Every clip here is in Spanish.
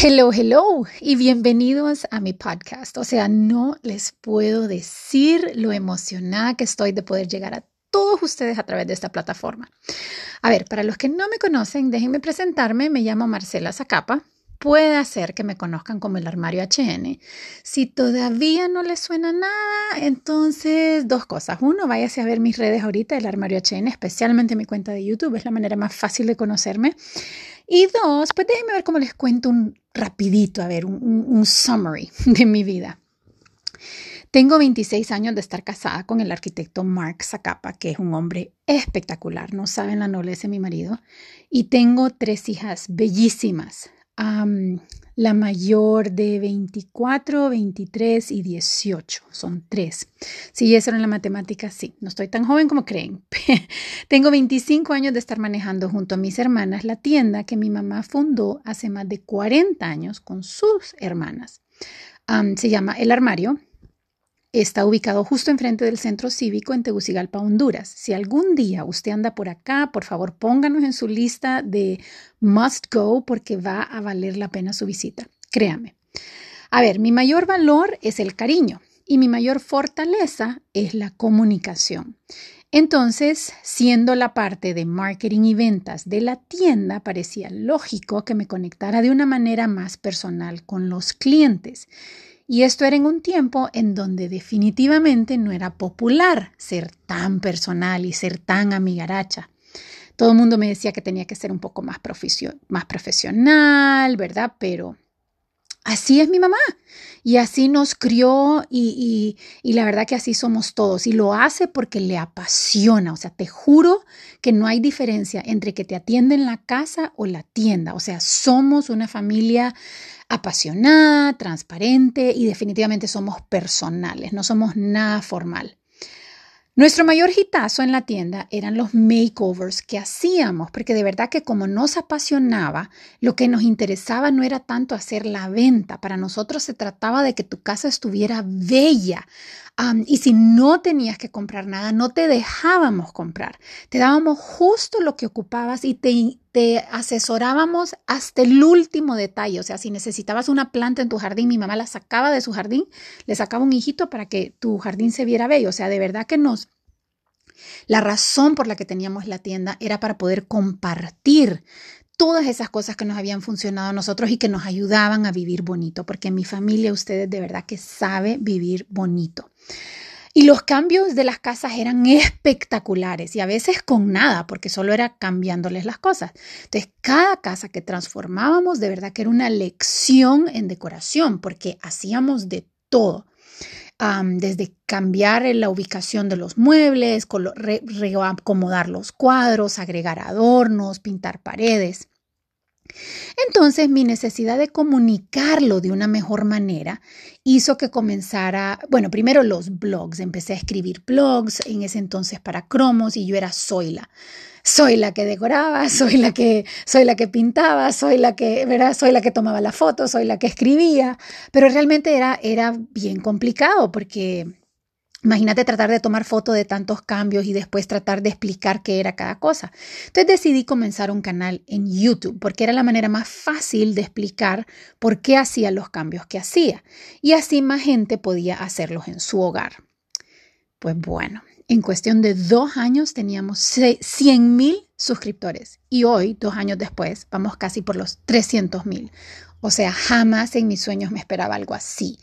Hello, hello y bienvenidos a mi podcast. O sea, no les puedo decir lo emocionada que estoy de poder llegar a todos ustedes a través de esta plataforma. A ver, para los que no me conocen, déjenme presentarme. Me llamo Marcela Zacapa. Puede ser que me conozcan como el armario HN. Si todavía no les suena nada, entonces dos cosas. Uno, váyase a ver mis redes ahorita, el armario HN, especialmente mi cuenta de YouTube. Es la manera más fácil de conocerme. Y dos, pues déjenme ver cómo les cuento un rapidito, a ver, un, un summary de mi vida. Tengo 26 años de estar casada con el arquitecto Mark Zacapa, que es un hombre espectacular, no saben la nobleza de mi marido, y tengo tres hijas bellísimas, la mayor de 24, 23 y 18. Son tres. Si eso en la matemática, sí. No estoy tan joven como creen. Tengo 25 años de estar manejando junto a mis hermanas la tienda que mi mamá fundó hace más de 40 años con sus hermanas. se llama El Armario Está ubicado justo enfrente del centro cívico en Tegucigalpa, Honduras. Si algún día usted anda por acá, por favor pónganos en su lista de must go porque va a valer la pena su visita. Créame. A ver, mi mayor valor es el cariño y mi mayor fortaleza es la comunicación. Entonces, siendo la parte de marketing y ventas de la tienda, parecía lógico que me conectara de una manera más personal con los clientes. Y esto era en un tiempo en donde definitivamente no era popular ser tan personal y ser tan amigaracha. Todo el mundo me decía que tenía que ser un poco más, más profesional, ¿verdad? Pero así es mi mamá. Y así nos crió y, y, la verdad que así somos todos. Y lo hace porque le apasiona. O sea, te juro que no hay diferencia entre que te atienden la casa o la tienda. O sea, somos una familia apasionada, transparente y definitivamente somos personales, no somos nada formal. Nuestro mayor hitazo en la tienda eran los makeovers que hacíamos, porque de verdad que como nos apasionaba, lo que nos interesaba no era tanto hacer la venta, para nosotros se trataba de que tu casa estuviera bella. y si no tenías que comprar nada, no te dejábamos comprar. Te dábamos justo lo que ocupabas y te, te asesorábamos hasta el último detalle. O sea, si necesitabas una planta en tu jardín, mi mamá la sacaba de su jardín, le sacaba un hijito para que tu jardín se viera bello. O sea, de verdad que nos... La razón por la que teníamos la tienda era para poder compartir todas esas cosas que nos habían funcionado a nosotros y que nos ayudaban a vivir bonito, porque mi familia ustedes de verdad que sabe vivir bonito. Y los cambios de las casas eran espectaculares y a veces con nada, porque solo era cambiándoles las cosas. Entonces, cada casa que transformábamos, de verdad que era una lección en decoración, porque hacíamos de todo. desde cambiar la ubicación de los muebles, acomodar los cuadros, agregar adornos, pintar paredes. Entonces mi necesidad de comunicarlo de una mejor manera hizo que comenzara, bueno, primero los blogs, empecé a escribir blogs en ese entonces para cromos y yo era Zoila. Soy la que decoraba, soy la que, que pintaba, soy la que, ¿verdad? Soy la que tomaba la foto, soy la que escribía, pero realmente era, era bien complicado porque Imagínate tratar de tomar foto de tantos cambios y después tratar de explicar qué era cada cosa. Entonces decidí comenzar un canal en YouTube porque era la manera más fácil de explicar por qué hacía los cambios que hacía y así más gente podía hacerlos en su hogar. Pues bueno, en cuestión de dos años teníamos 100 mil suscriptores y hoy, dos años después, vamos casi por los 300 mil. O sea, jamás en mis sueños me esperaba algo así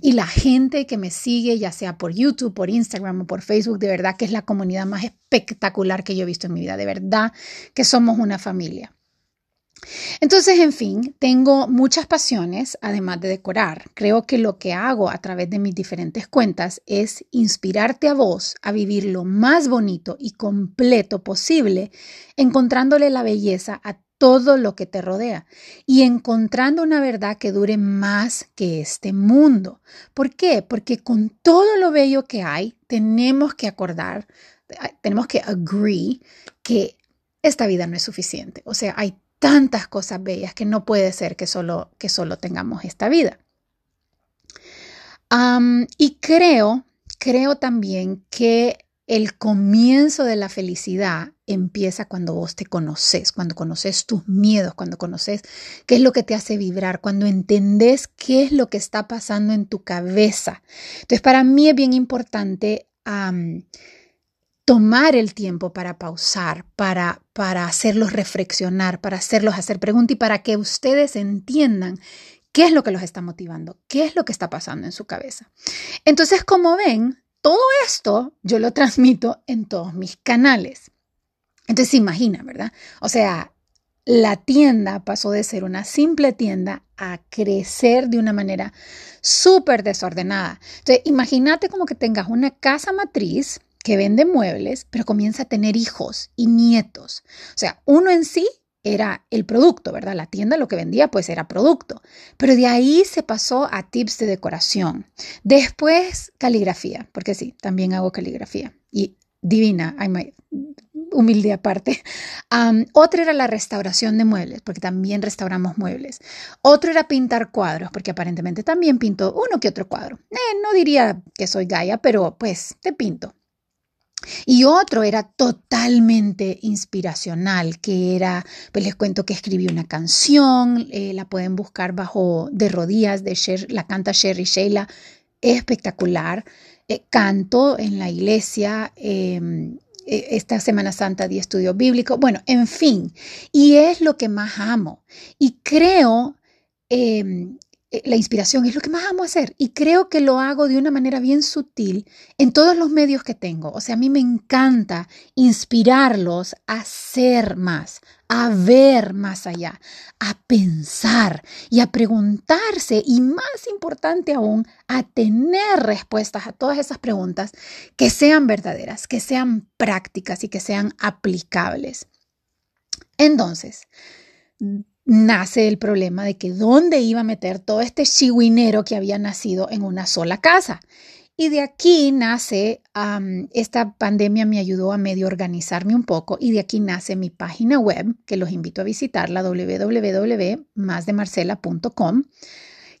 y la gente que me sigue, ya sea por YouTube, por Instagram o por Facebook, de verdad que es la comunidad más espectacular que yo he visto en mi vida. De verdad que somos una familia. Entonces, en fin, tengo muchas pasiones, además de decorar. Creo que lo que hago a través de mis diferentes cuentas es inspirarte a vos a vivir lo más bonito y completo posible, encontrándole la belleza a todo lo que te rodea y encontrando una verdad que dure más que este mundo. ¿Por qué? Porque con todo lo bello que hay, tenemos que acordar, tenemos que agree que esta vida no es suficiente. O sea, hay tantas cosas bellas que no puede ser que solo, que solo tengamos esta vida. y creo, creo también que el comienzo de la felicidad empieza cuando vos te conoces, cuando conoces tus miedos, cuando conoces qué es lo que te hace vibrar, cuando entendés qué es lo que está pasando en tu cabeza. Entonces, para mí es bien importante tomar el tiempo para pausar, para, para hacerlos reflexionar, para hacerlos hacer preguntas y para que ustedes entiendan qué es lo que los está motivando, qué es lo que está pasando en su cabeza. Entonces, como ven, todo esto yo lo transmito en todos mis canales. Entonces, imagina, ¿verdad? O sea, la tienda pasó de ser una simple tienda a crecer de una manera súper desordenada. Entonces, imagínate como que tengas una casa matriz que vende muebles, pero comienza a tener hijos y nietos. O sea, uno en sí era el producto, ¿verdad? La tienda lo que vendía pues era producto. Pero de ahí se pasó a tips de decoración. Después caligrafía, porque sí, también hago caligrafía. Y divina, humilde aparte. otra era la restauración de muebles, porque también restauramos muebles. Otro era pintar cuadros, porque aparentemente también pinto uno que otro cuadro. Eh, no diría que soy Gaia, pero pues te pinto. Y otro era totalmente inspiracional, que era, pues les cuento que escribí una canción, eh, la pueden buscar bajo de rodillas, de la canta Sherry Sheila, espectacular. Eh, canto en la iglesia, em, e, esta Semana Santa de estudio bíblico, bueno, en fin, y es lo que más amo. Y creo eh, la inspiración es lo que más amo hacer y creo que lo hago de una manera bien sutil en todos los medios que tengo. O sea, a mí me encanta inspirarlos a ser más, a ver más allá, a pensar y a preguntarse y más importante aún, a tener respuestas a todas esas preguntas que sean verdaderas, que sean prácticas y que sean aplicables. Entonces, nace el problema de que dónde iba a meter todo este chihuinero que había nacido en una sola casa. Y de aquí nace, esta pandemia me ayudó a medio organizarme un poco y de aquí nace mi página web, que los invito a visitar, la www.masdemarcela.com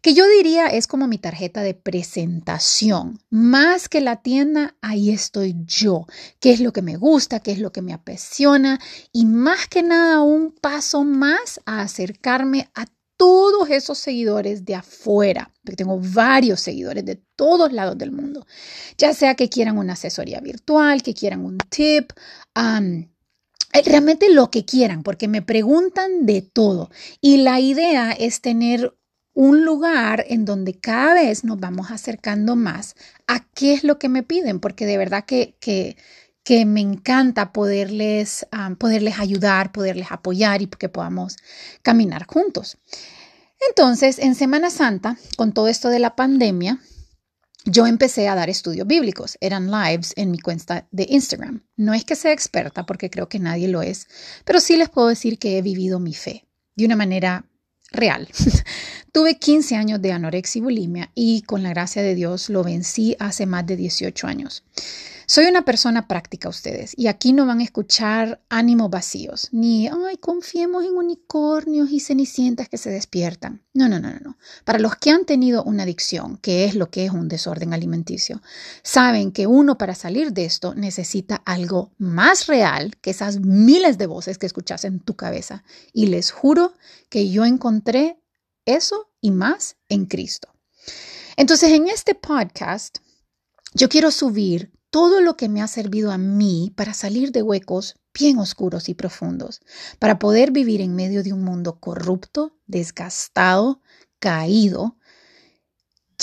que yo diría es como mi tarjeta de presentación. Más que la tienda, ahí estoy yo. ¿Qué es lo que me gusta? ¿Qué es lo que me apasiona? Y más que nada, un paso más a acercarme a todos esos seguidores de afuera, porque tengo varios seguidores de todos lados del mundo, ya sea que quieran una asesoría virtual, que quieran un tip, eh, realmente lo que quieran, porque me preguntan de todo. Y la idea es tener un lugar en donde cada vez nos vamos acercando más a qué es lo que me piden, porque de verdad que, que, que me encanta poderles, poderles ayudar, poderles apoyar y que podamos caminar juntos. Entonces, en Semana Santa, con todo esto de la pandemia, yo empecé a dar estudios bíblicos, eran lives en mi cuenta de Instagram. No es que sea experta, porque creo que nadie lo es, pero sí les puedo decir que he vivido mi fe de una manera real. Tuve 15 años de anorexia y bulimia y con la gracia de Dios lo vencí hace más de 18 años. Soy una persona práctica ustedes y aquí no van a escuchar ánimos vacíos, ni, ay, confiemos en unicornios y cenicientas que se despiertan. No, no, no, no. Para los que han tenido una adicción, que es lo que es un desorden alimenticio, saben que uno para salir de esto necesita algo más real que esas miles de voces que escuchas en tu cabeza. Y les juro que yo encontré eso y más en Cristo. Entonces, en este podcast, yo quiero subir todo lo que me ha servido a mí para salir de huecos bien oscuros y profundos, para poder vivir en medio de un mundo corrupto, desgastado, caído,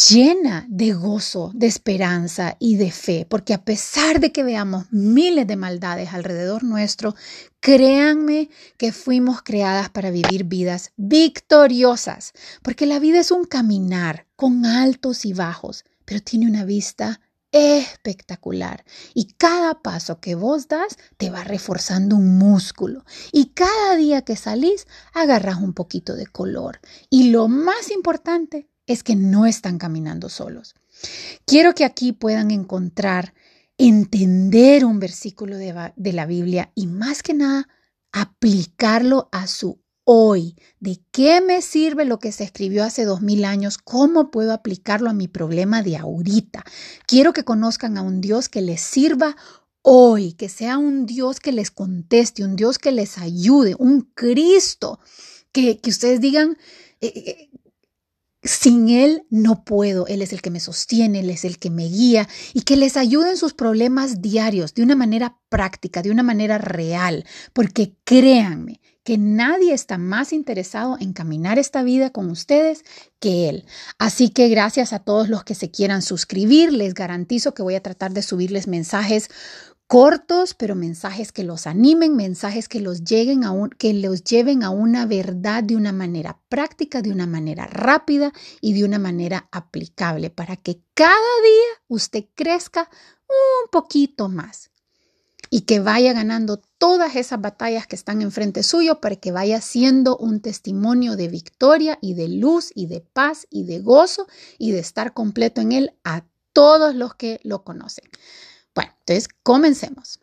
llena de gozo, de esperanza y de fe, porque a pesar de que veamos miles de maldades alrededor nuestro, créanme que fuimos creadas para vivir vidas victoriosas, porque la vida es un caminar con altos y bajos, pero tiene una vista espectacular. Y cada paso que vos das te va reforzando un músculo. Y cada día que salís, agarras un poquito de color. Y lo más importante es que no están caminando solos. Quiero que aquí puedan encontrar, entender un versículo de, de la Biblia y más que nada, aplicarlo a su hoy, de qué me sirve lo que se escribió hace dos mil años, cómo puedo aplicarlo a mi problema de ahorita. Quiero que conozcan a un Dios que les sirva hoy, que sea un Dios que les conteste, un Dios que les ayude, un Cristo, que, ustedes digan, eh, eh, sin Él no puedo, Él es el que me sostiene, Él es el que me guía y que les ayude en sus problemas diarios de una manera práctica, de una manera real, porque créanme que nadie está más interesado en caminar esta vida con ustedes que Él. Así que gracias a todos los que se quieran suscribir, les garantizo que voy a tratar de subirles mensajes cortos, pero mensajes que los animen, mensajes que los, lleguen a un, que los lleven a una verdad de una manera práctica, de una manera rápida y de una manera aplicable para que cada día usted crezca un poquito más y que vaya ganando todas esas batallas que están enfrente suyo para que vaya siendo un testimonio de victoria y de luz y de paz y de gozo y de estar completo en él a todos los que lo conocen. Bueno, entonces comencemos.